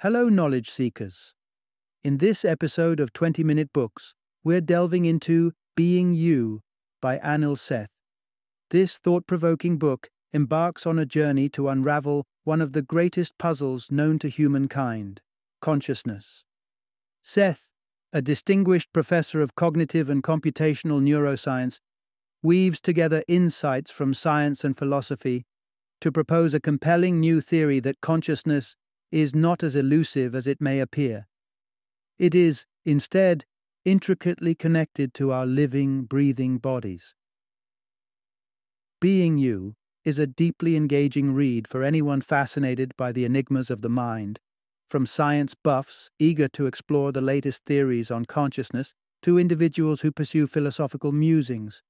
Hello, knowledge seekers. In this episode of 20 Minute Books, we're delving into Being You by Anil Seth. This thought provoking book embarks on a journey to unravel one of the greatest puzzles known to humankind consciousness. Seth, a distinguished professor of cognitive and computational neuroscience, weaves together insights from science and philosophy to propose a compelling new theory that consciousness is not as elusive as it may appear. It is, instead, intricately connected to our living, breathing bodies. Being You is a deeply engaging read for anyone fascinated by the enigmas of the mind, from science buffs eager to explore the latest theories on consciousness to individuals who pursue philosophical musings.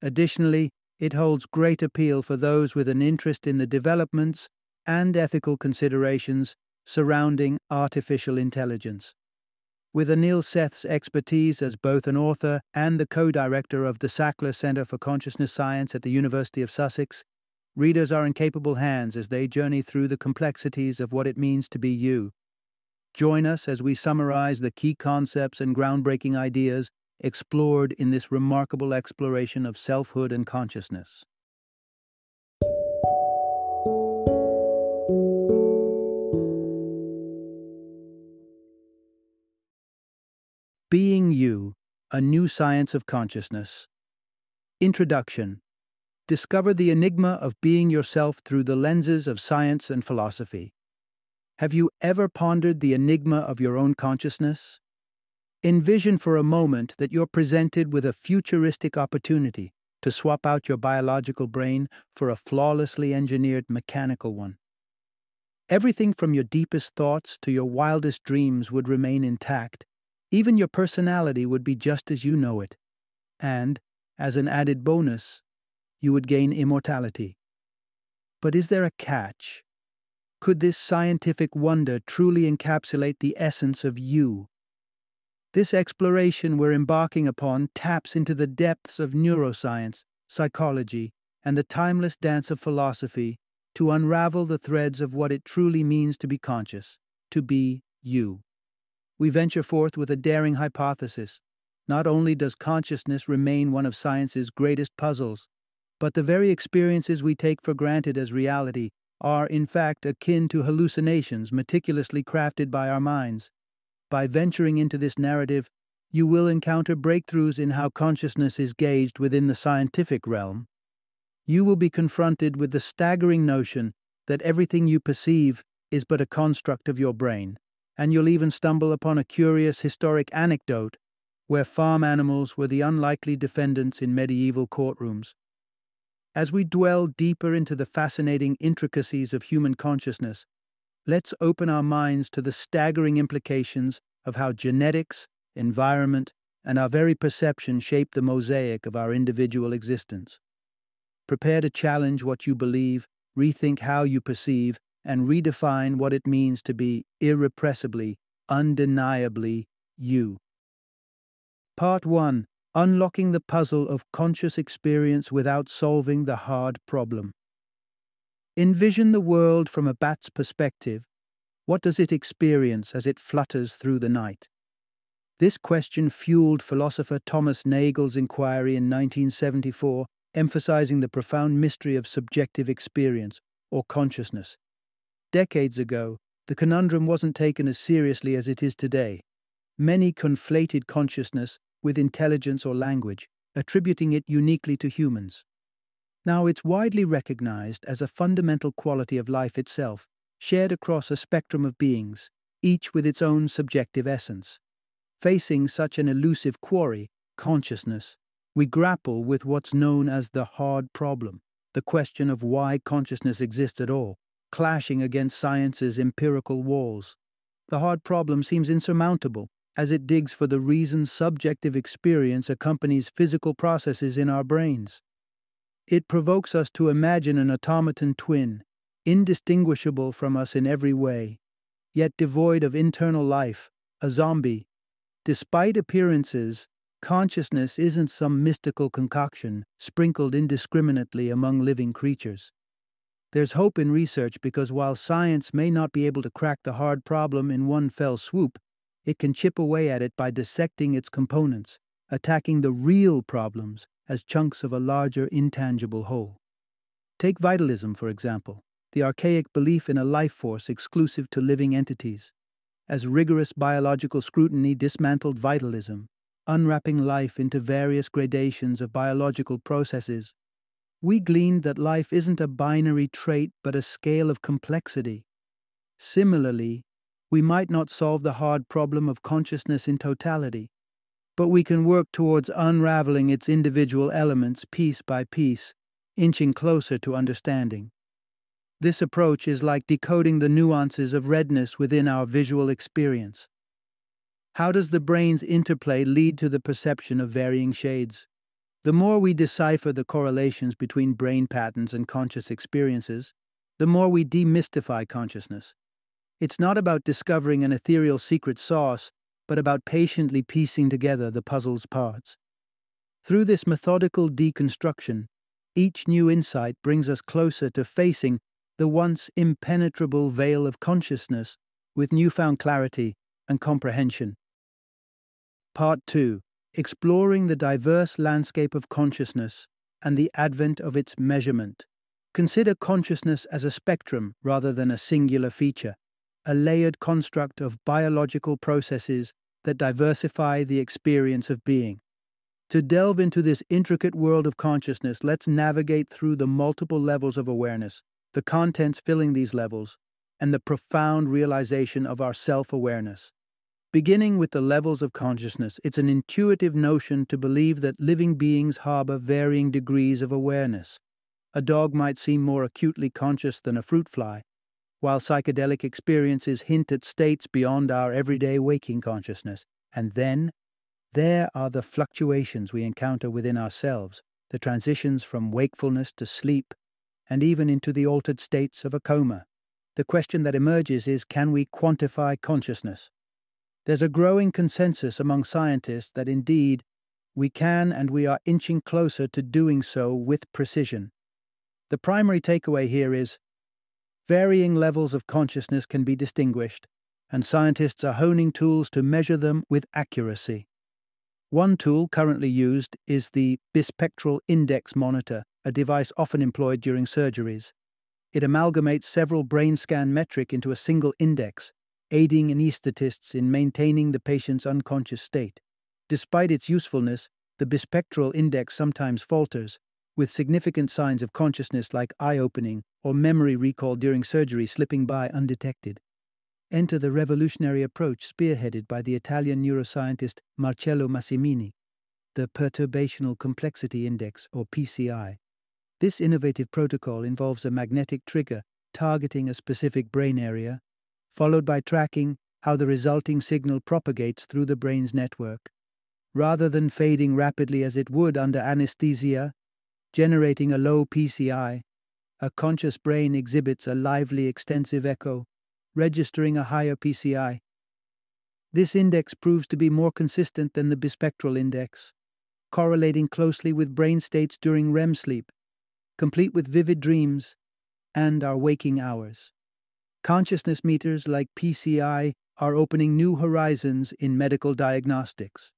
Additionally, it holds great appeal for those with an interest in the developments and ethical considerations surrounding artificial intelligence. With Anil Seth's expertise as both an author and the co director of the Sackler Center for Consciousness Science at the University of Sussex, readers are in capable hands as they journey through the complexities of what it means to be you. Join us as we summarize the key concepts and groundbreaking ideas explored in this remarkable exploration of selfhood and consciousness. Being You A New Science of Consciousness. Introduction Discover the enigma of being yourself through the lenses of science and philosophy. Have you ever pondered the enigma of your own consciousness? Envision for a moment that you're presented with a futuristic opportunity to swap out your biological brain for a flawlessly engineered mechanical one. Everything from your deepest thoughts to your wildest dreams would remain intact even your personality would be just as you know it. And, as an added bonus, you would gain immortality. But is there a catch? Could this scientific wonder truly encapsulate the essence of you? This exploration we're embarking upon taps into the depths of neuroscience, psychology, and the timeless dance of philosophy to unravel the threads of what it truly means to be conscious, to be you we venture forth with a daring hypothesis. Not only does consciousness remain one of science's greatest puzzles, but the very experiences we take for granted as reality are, in fact, akin to hallucinations meticulously crafted by our minds. By venturing into this narrative, you will encounter breakthroughs in how consciousness is gauged within the scientific realm. You will be confronted with the staggering notion that everything you perceive is but a construct of your brain and you'll even stumble upon a curious historic anecdote where farm animals were the unlikely defendants in medieval courtrooms. As we dwell deeper into the fascinating intricacies of human consciousness, let's open our minds to the staggering implications of how genetics, environment, and our very perception shape the mosaic of our individual existence. Prepare to challenge what you believe, rethink how you perceive, and redefine what it means to be irrepressibly, undeniably you. Part 1 Unlocking the Puzzle of Conscious Experience Without Solving the Hard Problem. Envision the world from a bat's perspective. What does it experience as it flutters through the night? This question fueled philosopher Thomas Nagel's inquiry in 1974, emphasizing the profound mystery of subjective experience, or consciousness, Decades ago, the conundrum wasn't taken as seriously as it is today. Many conflated consciousness with intelligence or language, attributing it uniquely to humans. Now it's widely recognized as a fundamental quality of life itself, shared across a spectrum of beings, each with its own subjective essence. Facing such an elusive quarry, consciousness, we grapple with what's known as the hard problem, the question of why consciousness exists at all clashing against science's empirical walls. The hard problem seems insurmountable as it digs for the reason subjective experience accompanies physical processes in our brains. It provokes us to imagine an automaton twin, indistinguishable from us in every way, yet devoid of internal life, a zombie. Despite appearances, consciousness isn't some mystical concoction sprinkled indiscriminately among living creatures. There's hope in research because while science may not be able to crack the hard problem in one fell swoop, it can chip away at it by dissecting its components, attacking the real problems as chunks of a larger intangible whole. Take vitalism, for example, the archaic belief in a life force exclusive to living entities. As rigorous biological scrutiny dismantled vitalism, unwrapping life into various gradations of biological processes, we gleaned that life isn't a binary trait but a scale of complexity. Similarly, we might not solve the hard problem of consciousness in totality, but we can work towards unraveling its individual elements piece by piece, inching closer to understanding. This approach is like decoding the nuances of redness within our visual experience. How does the brain's interplay lead to the perception of varying shades? The more we decipher the correlations between brain patterns and conscious experiences, the more we demystify consciousness. It's not about discovering an ethereal secret sauce, but about patiently piecing together the puzzle's parts. Through this methodical deconstruction, each new insight brings us closer to facing the once impenetrable veil of consciousness with newfound clarity and comprehension. Part 2 exploring the diverse landscape of consciousness and the advent of its measurement. Consider consciousness as a spectrum rather than a singular feature, a layered construct of biological processes that diversify the experience of being. To delve into this intricate world of consciousness, let's navigate through the multiple levels of awareness, the contents filling these levels, and the profound realization of our self awareness. Beginning with the levels of consciousness, it's an intuitive notion to believe that living beings harbor varying degrees of awareness. A dog might seem more acutely conscious than a fruit fly, while psychedelic experiences hint at states beyond our everyday waking consciousness. And then, there are the fluctuations we encounter within ourselves, the transitions from wakefulness to sleep, and even into the altered states of a coma. The question that emerges is can we quantify consciousness? There's a growing consensus among scientists that indeed we can and we are inching closer to doing so with precision. The primary takeaway here is varying levels of consciousness can be distinguished, and scientists are honing tools to measure them with accuracy. One tool currently used is the bispectral index monitor, a device often employed during surgeries. It amalgamates several brain scan metric into a single index, aiding anaesthetists in maintaining the patient's unconscious state. Despite its usefulness, the bispectral index sometimes falters, with significant signs of consciousness like eye opening or memory recall during surgery slipping by undetected. Enter the revolutionary approach spearheaded by the Italian neuroscientist Marcello Massimini, the Perturbational Complexity Index, or PCI. This innovative protocol involves a magnetic trigger targeting a specific brain area followed by tracking how the resulting signal propagates through the brain's network. Rather than fading rapidly as it would under anesthesia, generating a low PCI, a conscious brain exhibits a lively extensive echo, registering a higher PCI. This index proves to be more consistent than the bispectral index, correlating closely with brain states during REM sleep, complete with vivid dreams, and our waking hours. Consciousness meters like PCI are opening new horizons in medical diagnostics.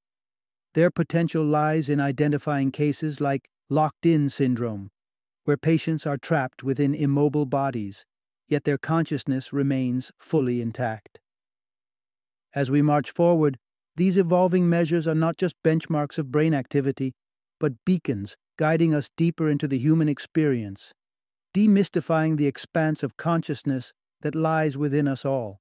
Their potential lies in identifying cases like locked in syndrome, where patients are trapped within immobile bodies, yet their consciousness remains fully intact. As we march forward, these evolving measures are not just benchmarks of brain activity, but beacons guiding us deeper into the human experience, demystifying the expanse of consciousness that lies within us all.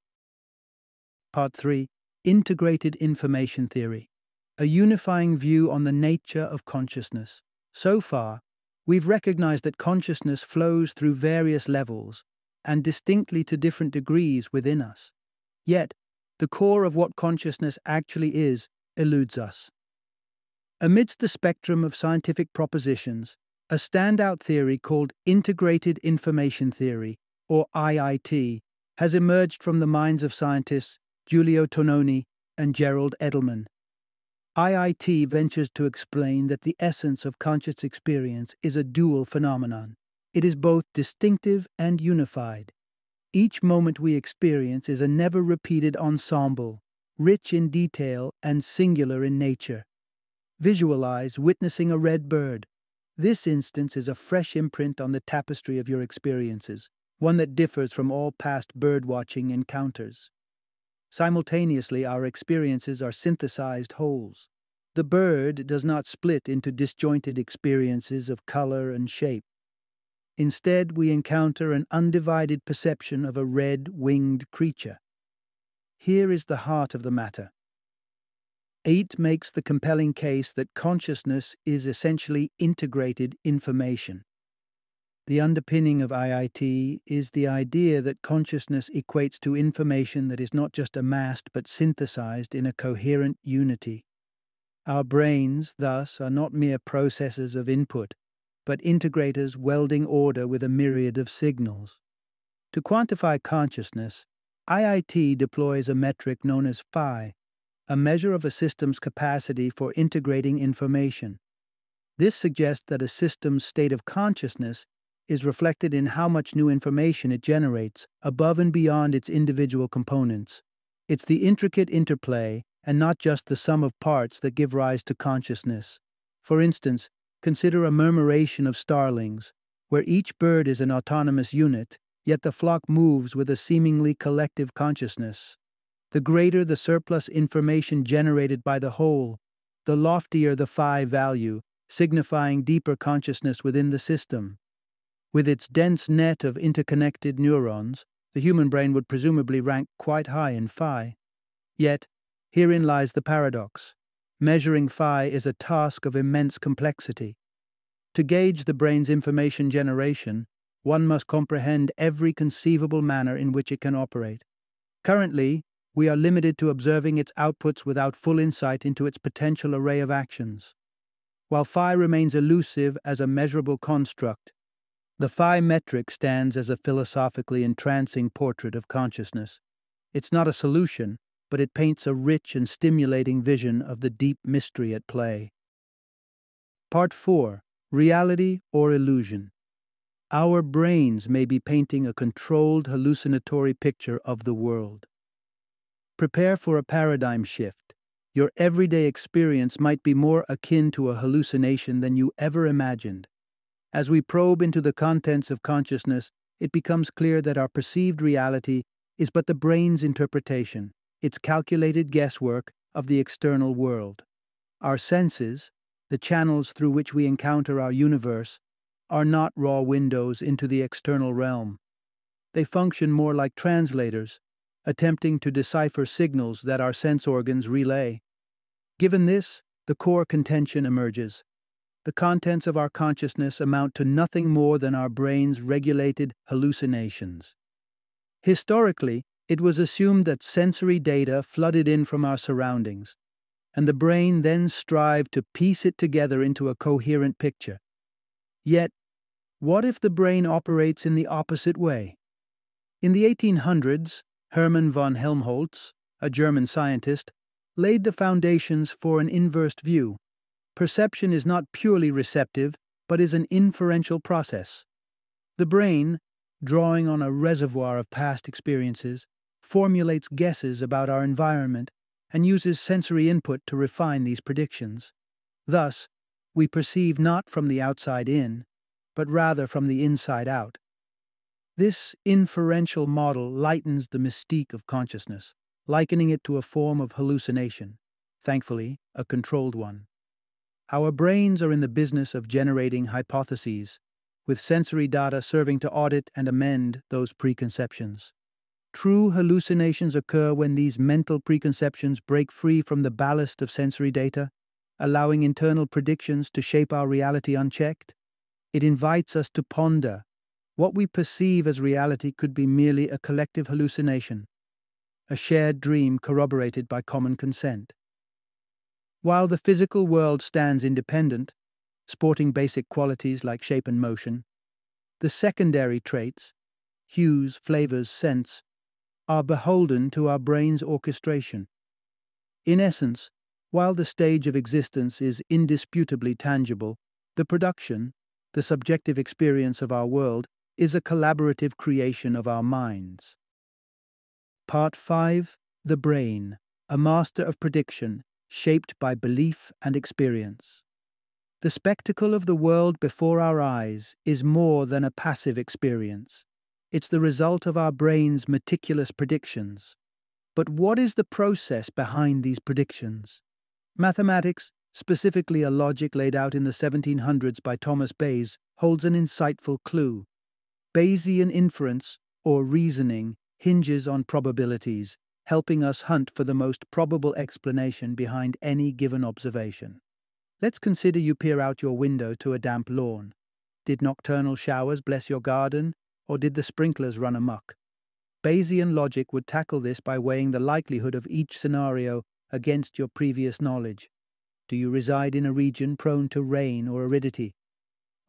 Part 3 Integrated Information Theory A unifying view on the nature of consciousness. So far, we've recognized that consciousness flows through various levels and distinctly to different degrees within us. Yet, the core of what consciousness actually is eludes us. Amidst the spectrum of scientific propositions, a standout theory called integrated information theory or IIT, has emerged from the minds of scientists Giulio Tononi and Gerald Edelman. IIT ventures to explain that the essence of conscious experience is a dual phenomenon It is both distinctive and unified. Each moment we experience is a never repeated ensemble, rich in detail and singular in nature. Visualize witnessing a red bird. This instance is a fresh imprint on the tapestry of your experiences, one that differs from all past birdwatching encounters. Simultaneously, our experiences are synthesized wholes. The bird does not split into disjointed experiences of color and shape. Instead, we encounter an undivided perception of a red winged creature. Here is the heart of the matter. IIT makes the compelling case that consciousness is essentially integrated information. The underpinning of IIT is the idea that consciousness equates to information that is not just amassed but synthesized in a coherent unity. Our brains, thus, are not mere processors of input, but integrators welding order with a myriad of signals. To quantify consciousness, IIT deploys a metric known as phi, a measure of a system's capacity for integrating information. This suggests that a system's state of consciousness is reflected in how much new information it generates above and beyond its individual components. It's the intricate interplay and not just the sum of parts that give rise to consciousness. For instance, consider a murmuration of starlings, where each bird is an autonomous unit, yet the flock moves with a seemingly collective consciousness. The greater the surplus information generated by the whole, the loftier the phi value, signifying deeper consciousness within the system. With its dense net of interconnected neurons, the human brain would presumably rank quite high in phi. Yet, herein lies the paradox. Measuring phi is a task of immense complexity. To gauge the brain's information generation, one must comprehend every conceivable manner in which it can operate. Currently, we are limited to observing its outputs without full insight into its potential array of actions. While phi remains elusive as a measurable construct, the phi metric stands as a philosophically entrancing portrait of consciousness. It's not a solution, but it paints a rich and stimulating vision of the deep mystery at play. Part 4 Reality or Illusion. Our brains may be painting a controlled hallucinatory picture of the world. Prepare for a paradigm shift. Your everyday experience might be more akin to a hallucination than you ever imagined. As we probe into the contents of consciousness, it becomes clear that our perceived reality is but the brain's interpretation, its calculated guesswork of the external world. Our senses, the channels through which we encounter our universe, are not raw windows into the external realm. They function more like translators, attempting to decipher signals that our sense organs relay. Given this, the core contention emerges the contents of our consciousness amount to nothing more than our brain's regulated hallucinations. Historically, it was assumed that sensory data flooded in from our surroundings, and the brain then strived to piece it together into a coherent picture. Yet, what if the brain operates in the opposite way? In the 1800s, Hermann von Helmholtz, a German scientist, laid the foundations for an inversed view Perception is not purely receptive, but is an inferential process. The brain, drawing on a reservoir of past experiences, formulates guesses about our environment and uses sensory input to refine these predictions. Thus, we perceive not from the outside in, but rather from the inside out. This inferential model lightens the mystique of consciousness, likening it to a form of hallucination, thankfully, a controlled one. Our brains are in the business of generating hypotheses, with sensory data serving to audit and amend those preconceptions. True hallucinations occur when these mental preconceptions break free from the ballast of sensory data, allowing internal predictions to shape our reality unchecked. It invites us to ponder what we perceive as reality could be merely a collective hallucination, a shared dream corroborated by common consent. While the physical world stands independent, sporting basic qualities like shape and motion, the secondary traits, hues, flavors, scents, are beholden to our brain's orchestration. In essence, while the stage of existence is indisputably tangible, the production, the subjective experience of our world, is a collaborative creation of our minds. Part 5 The Brain, a master of prediction, shaped by belief and experience. The spectacle of the world before our eyes is more than a passive experience. It's the result of our brain's meticulous predictions. But what is the process behind these predictions? Mathematics, specifically a logic laid out in the 1700s by Thomas Bayes, holds an insightful clue. Bayesian inference, or reasoning, hinges on probabilities, helping us hunt for the most probable explanation behind any given observation. Let's consider you peer out your window to a damp lawn. Did nocturnal showers bless your garden, or did the sprinklers run amuck? Bayesian logic would tackle this by weighing the likelihood of each scenario against your previous knowledge. Do you reside in a region prone to rain or aridity?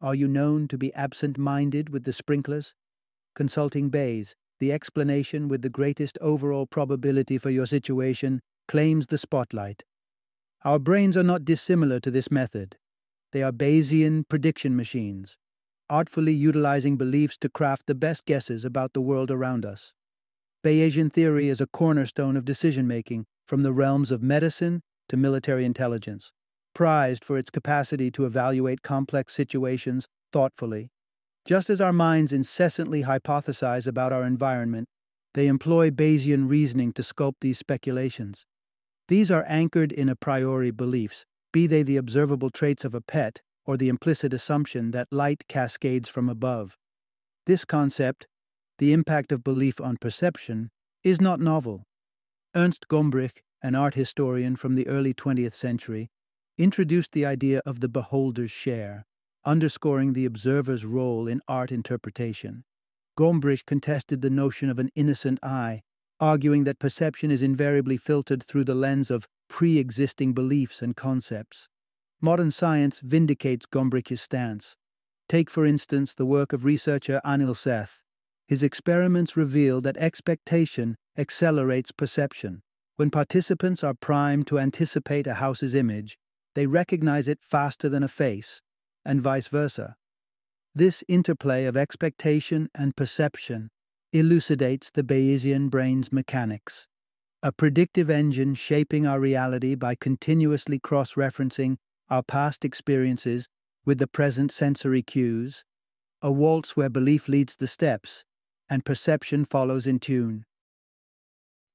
Are you known to be absent minded with the sprinklers? Consulting Bayes, the explanation with the greatest overall probability for your situation claims the spotlight. Our brains are not dissimilar to this method. They are Bayesian prediction machines, artfully utilizing beliefs to craft the best guesses about the world around us. Bayesian theory is a cornerstone of decision making, from the realms of medicine to military intelligence, prized for its capacity to evaluate complex situations thoughtfully. Just as our minds incessantly hypothesize about our environment, they employ Bayesian reasoning to sculpt these speculations. These are anchored in a priori beliefs, be they the observable traits of a pet or the implicit assumption that light cascades from above. This concept, the impact of belief on perception, is not novel. Ernst Gombrich, an art historian from the early 20th century, introduced the idea of the beholder's share, underscoring the observer's role in art interpretation. Gombrich contested the notion of an innocent eye, arguing that perception is invariably filtered through the lens of pre existing beliefs and concepts. Modern science vindicates Gombrich's stance. Take, for instance, the work of researcher Anil Seth. His experiments reveal that expectation accelerates perception. When participants are primed to anticipate a house's image, they recognize it faster than a face, and vice versa. This interplay of expectation and perception elucidates the Bayesian brain's mechanics, a predictive engine shaping our reality by continuously cross referencing our past experiences with the present sensory cues, a waltz where belief leads the steps and perception follows in tune.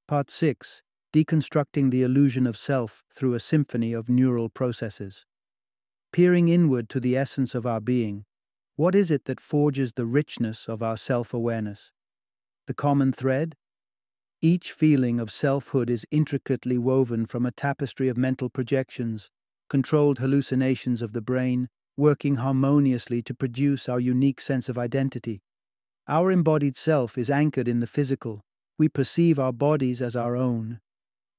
Part 6 Deconstructing the illusion of self through a symphony of neural processes. Peering inward to the essence of our being, what is it that forges the richness of our self awareness? The common thread? Each feeling of selfhood is intricately woven from a tapestry of mental projections controlled hallucinations of the brain, working harmoniously to produce our unique sense of identity. Our embodied self is anchored in the physical. We perceive our bodies as our own.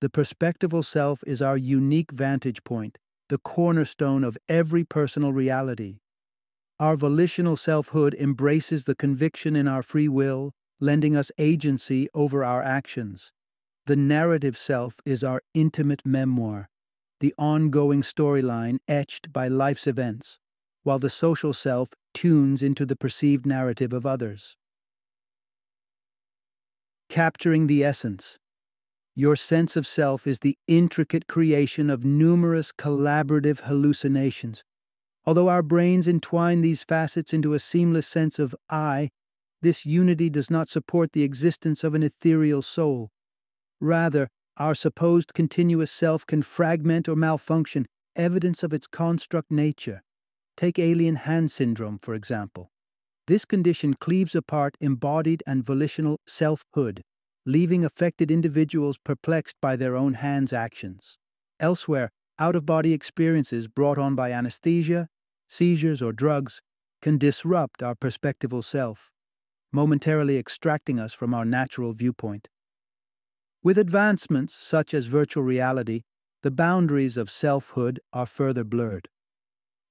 The perspectival self is our unique vantage point, the cornerstone of every personal reality. Our volitional selfhood embraces the conviction in our free will, lending us agency over our actions. The narrative self is our intimate memoir, the ongoing storyline etched by life's events, while the social self tunes into the perceived narrative of others. Capturing the essence. Your sense of self is the intricate creation of numerous collaborative hallucinations. Although our brains entwine these facets into a seamless sense of I, this unity does not support the existence of an ethereal soul. Rather, our supposed continuous self can fragment or malfunction, evidence of its construct nature. Take alien hand syndrome, for example. This condition cleaves apart embodied and volitional selfhood, leaving affected individuals perplexed by their own hands' actions. Elsewhere, out of body experiences brought on by anesthesia, seizures, or drugs can disrupt our perspectival self, momentarily extracting us from our natural viewpoint. With advancements such as virtual reality, the boundaries of selfhood are further blurred.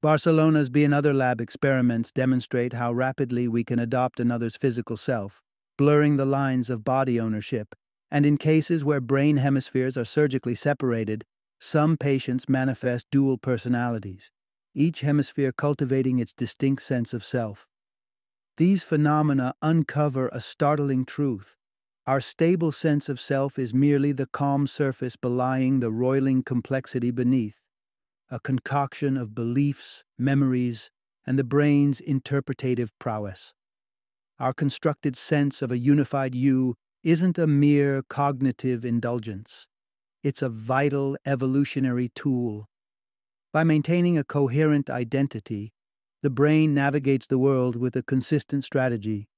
Barcelona's Be Another Lab experiments demonstrate how rapidly we can adopt another's physical self, blurring the lines of body ownership, and in cases where brain hemispheres are surgically separated, some patients manifest dual personalities. each hemisphere cultivating its distinct sense of self. These phenomena uncover a startling truth. Our stable sense of self is merely the calm surface belying the roiling complexity beneath, a concoction of beliefs, memories, and the brain's interpretative prowess. Our constructed sense of a unified you isn't a mere cognitive indulgence. It's a vital evolutionary tool. By maintaining a coherent identity, the brain navigates the world with a consistent strategy,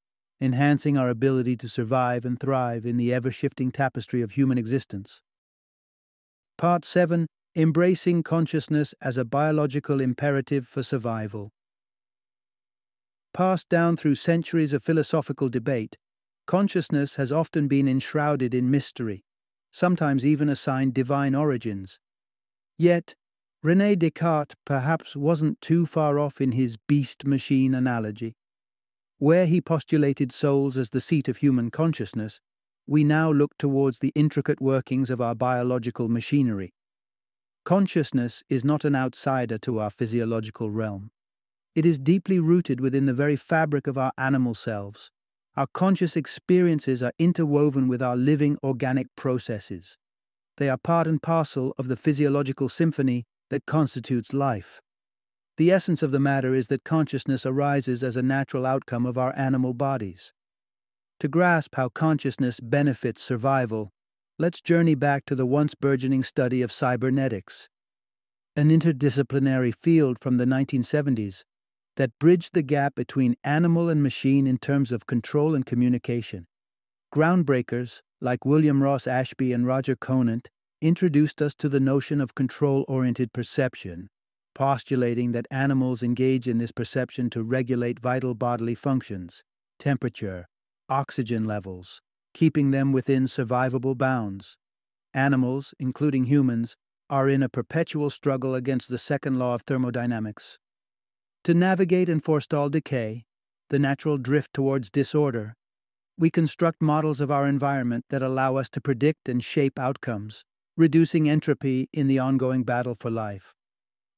enhancing our ability to survive and thrive in the ever shifting tapestry of human existence. Part 7 Embracing Consciousness as a Biological Imperative for Survival. Passed down through centuries of philosophical debate, consciousness has often been enshrouded in mystery, sometimes even assigned divine origins. Yet, Rene Descartes perhaps wasn't too far off in his beast machine analogy. Where he postulated souls as the seat of human consciousness, we now look towards the intricate workings of our biological machinery. Consciousness is not an outsider to our physiological realm. It is deeply rooted within the very fabric of our animal selves. Our conscious experiences are interwoven with our living organic processes. They are part and parcel of the physiological symphony that constitutes life. The essence of the matter is that consciousness arises as a natural outcome of our animal bodies. To grasp how consciousness benefits survival, let's journey back to the once burgeoning study of cybernetics, an interdisciplinary field from the 1970s that bridged the gap between animal and machine in terms of control and communication. Groundbreakers, like William Ross Ashby and Roger Conant, introduced us to the notion of control oriented perception, postulating that animals engage in this perception to regulate vital bodily functions, temperature, oxygen levels, keeping them within survivable bounds. Animals, including humans, are in a perpetual struggle against the second law of thermodynamics. To navigate and forestall decay, the natural drift towards disorder, we construct models of our environment that allow us to predict and shape outcomes, reducing entropy in the ongoing battle for life.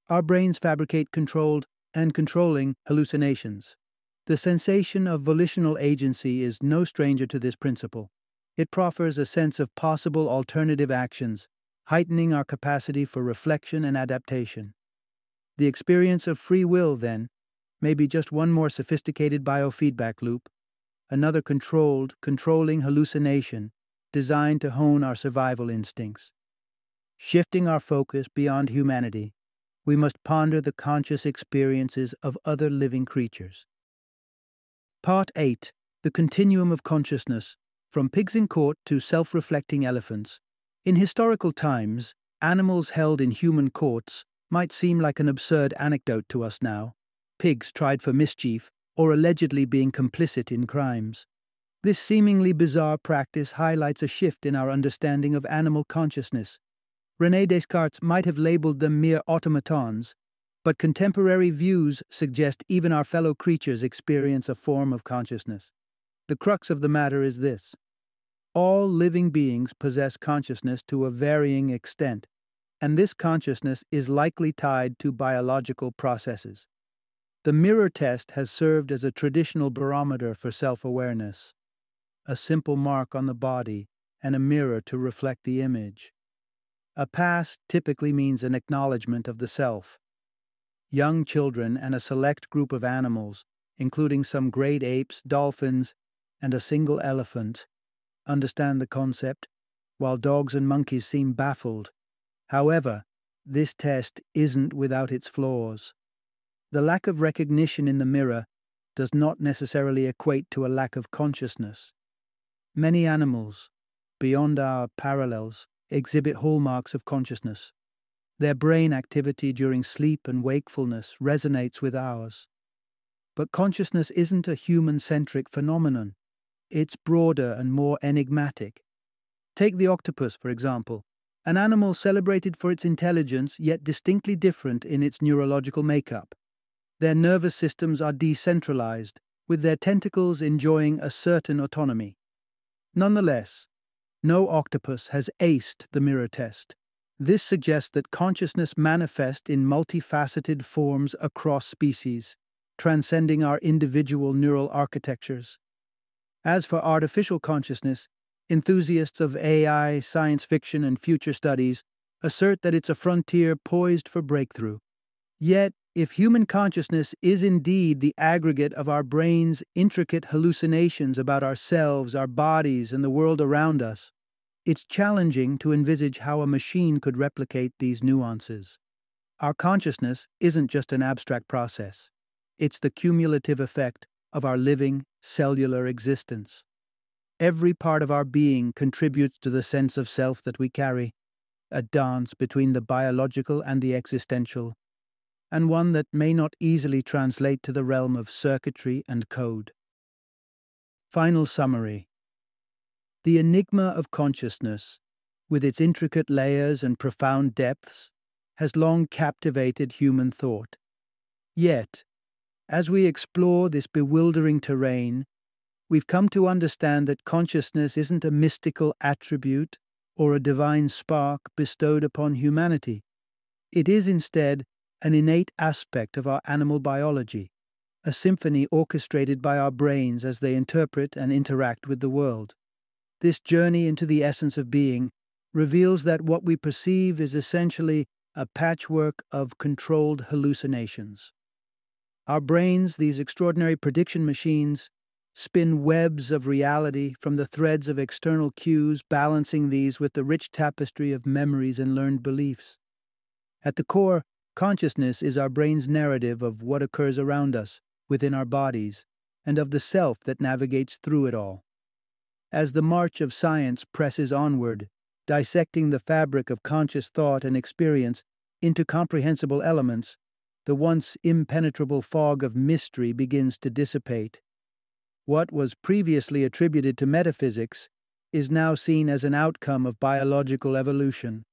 Our brains fabricate controlled and controlling hallucinations. The sensation of volitional agency is no stranger to this principle. It proffers a sense of possible alternative actions, heightening our capacity for reflection and adaptation. The experience of free will, then, may be just one more sophisticated biofeedback loop, another controlled, controlling hallucination designed to hone our survival instincts. Shifting our focus beyond humanity, we must ponder the conscious experiences of other living creatures. Part 8 The Continuum of Consciousness From Pigs in Court to Self Reflecting Elephants. In historical times, animals held in human courts might seem like an absurd anecdote to us now. Pigs tried for mischief or allegedly being complicit in crimes. This seemingly bizarre practice highlights a shift in our understanding of animal consciousness Rene Descartes might have labeled them mere automatons, but contemporary views suggest even our fellow creatures experience a form of consciousness. The crux of the matter is this all living beings possess consciousness to a varying extent, and this consciousness is likely tied to biological processes. The mirror test has served as a traditional barometer for self awareness, a simple mark on the body and a mirror to reflect the image. A pass typically means an acknowledgement of the self. Young children and a select group of animals, including some great apes, dolphins, and a single elephant, understand the concept, while dogs and monkeys seem baffled. However, this test isn't without its flaws. The lack of recognition in the mirror does not necessarily equate to a lack of consciousness. Many animals, beyond our parallels, exhibit hallmarks of consciousness. Their brain activity during sleep and wakefulness resonates with ours. But consciousness isn't a human centric phenomenon, it's broader and more enigmatic. Take the octopus, for example, an animal celebrated for its intelligence yet distinctly different in its neurological makeup. Their nervous systems are decentralized, with their tentacles enjoying a certain autonomy. Nonetheless, no octopus has aced the mirror test. This suggests that consciousness manifests in multifaceted forms across species, transcending our individual neural architectures. As for artificial consciousness, enthusiasts of AI, science fiction, and future studies assert that it's a frontier poised for breakthrough. Yet, if human consciousness is indeed the aggregate of our brain's intricate hallucinations about ourselves, our bodies, and the world around us, it's challenging to envisage how a machine could replicate these nuances. Our consciousness isn't just an abstract process, it's the cumulative effect of our living, cellular existence. Every part of our being contributes to the sense of self that we carry, a dance between the biological and the existential, and one that may not easily translate to the realm of circuitry and code. Final summary The enigma of consciousness, with its intricate layers and profound depths, has long captivated human thought. Yet, as we explore this bewildering terrain, we've come to understand that consciousness isn't a mystical attribute or a divine spark bestowed upon humanity. It is instead an innate aspect of our animal biology, a symphony orchestrated by our brains as they interpret and interact with the world. This journey into the essence of being reveals that what we perceive is essentially a patchwork of controlled hallucinations. Our brains, these extraordinary prediction machines, spin webs of reality from the threads of external cues, balancing these with the rich tapestry of memories and learned beliefs. At the core, Consciousness is our brain's narrative of what occurs around us, within our bodies, and of the self that navigates through it all. As the march of science presses onward, dissecting the fabric of conscious thought and experience into comprehensible elements, the once impenetrable fog of mystery begins to dissipate. What was previously attributed to metaphysics is now seen as an outcome of biological evolution,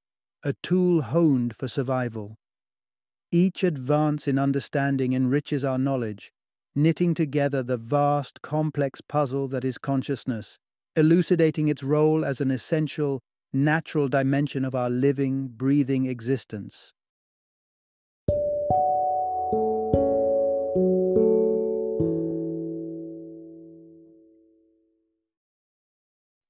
a tool honed for survival. Each advance in understanding enriches our knowledge, knitting together the vast, complex puzzle that is consciousness, elucidating its role as an essential, natural dimension of our living, breathing existence.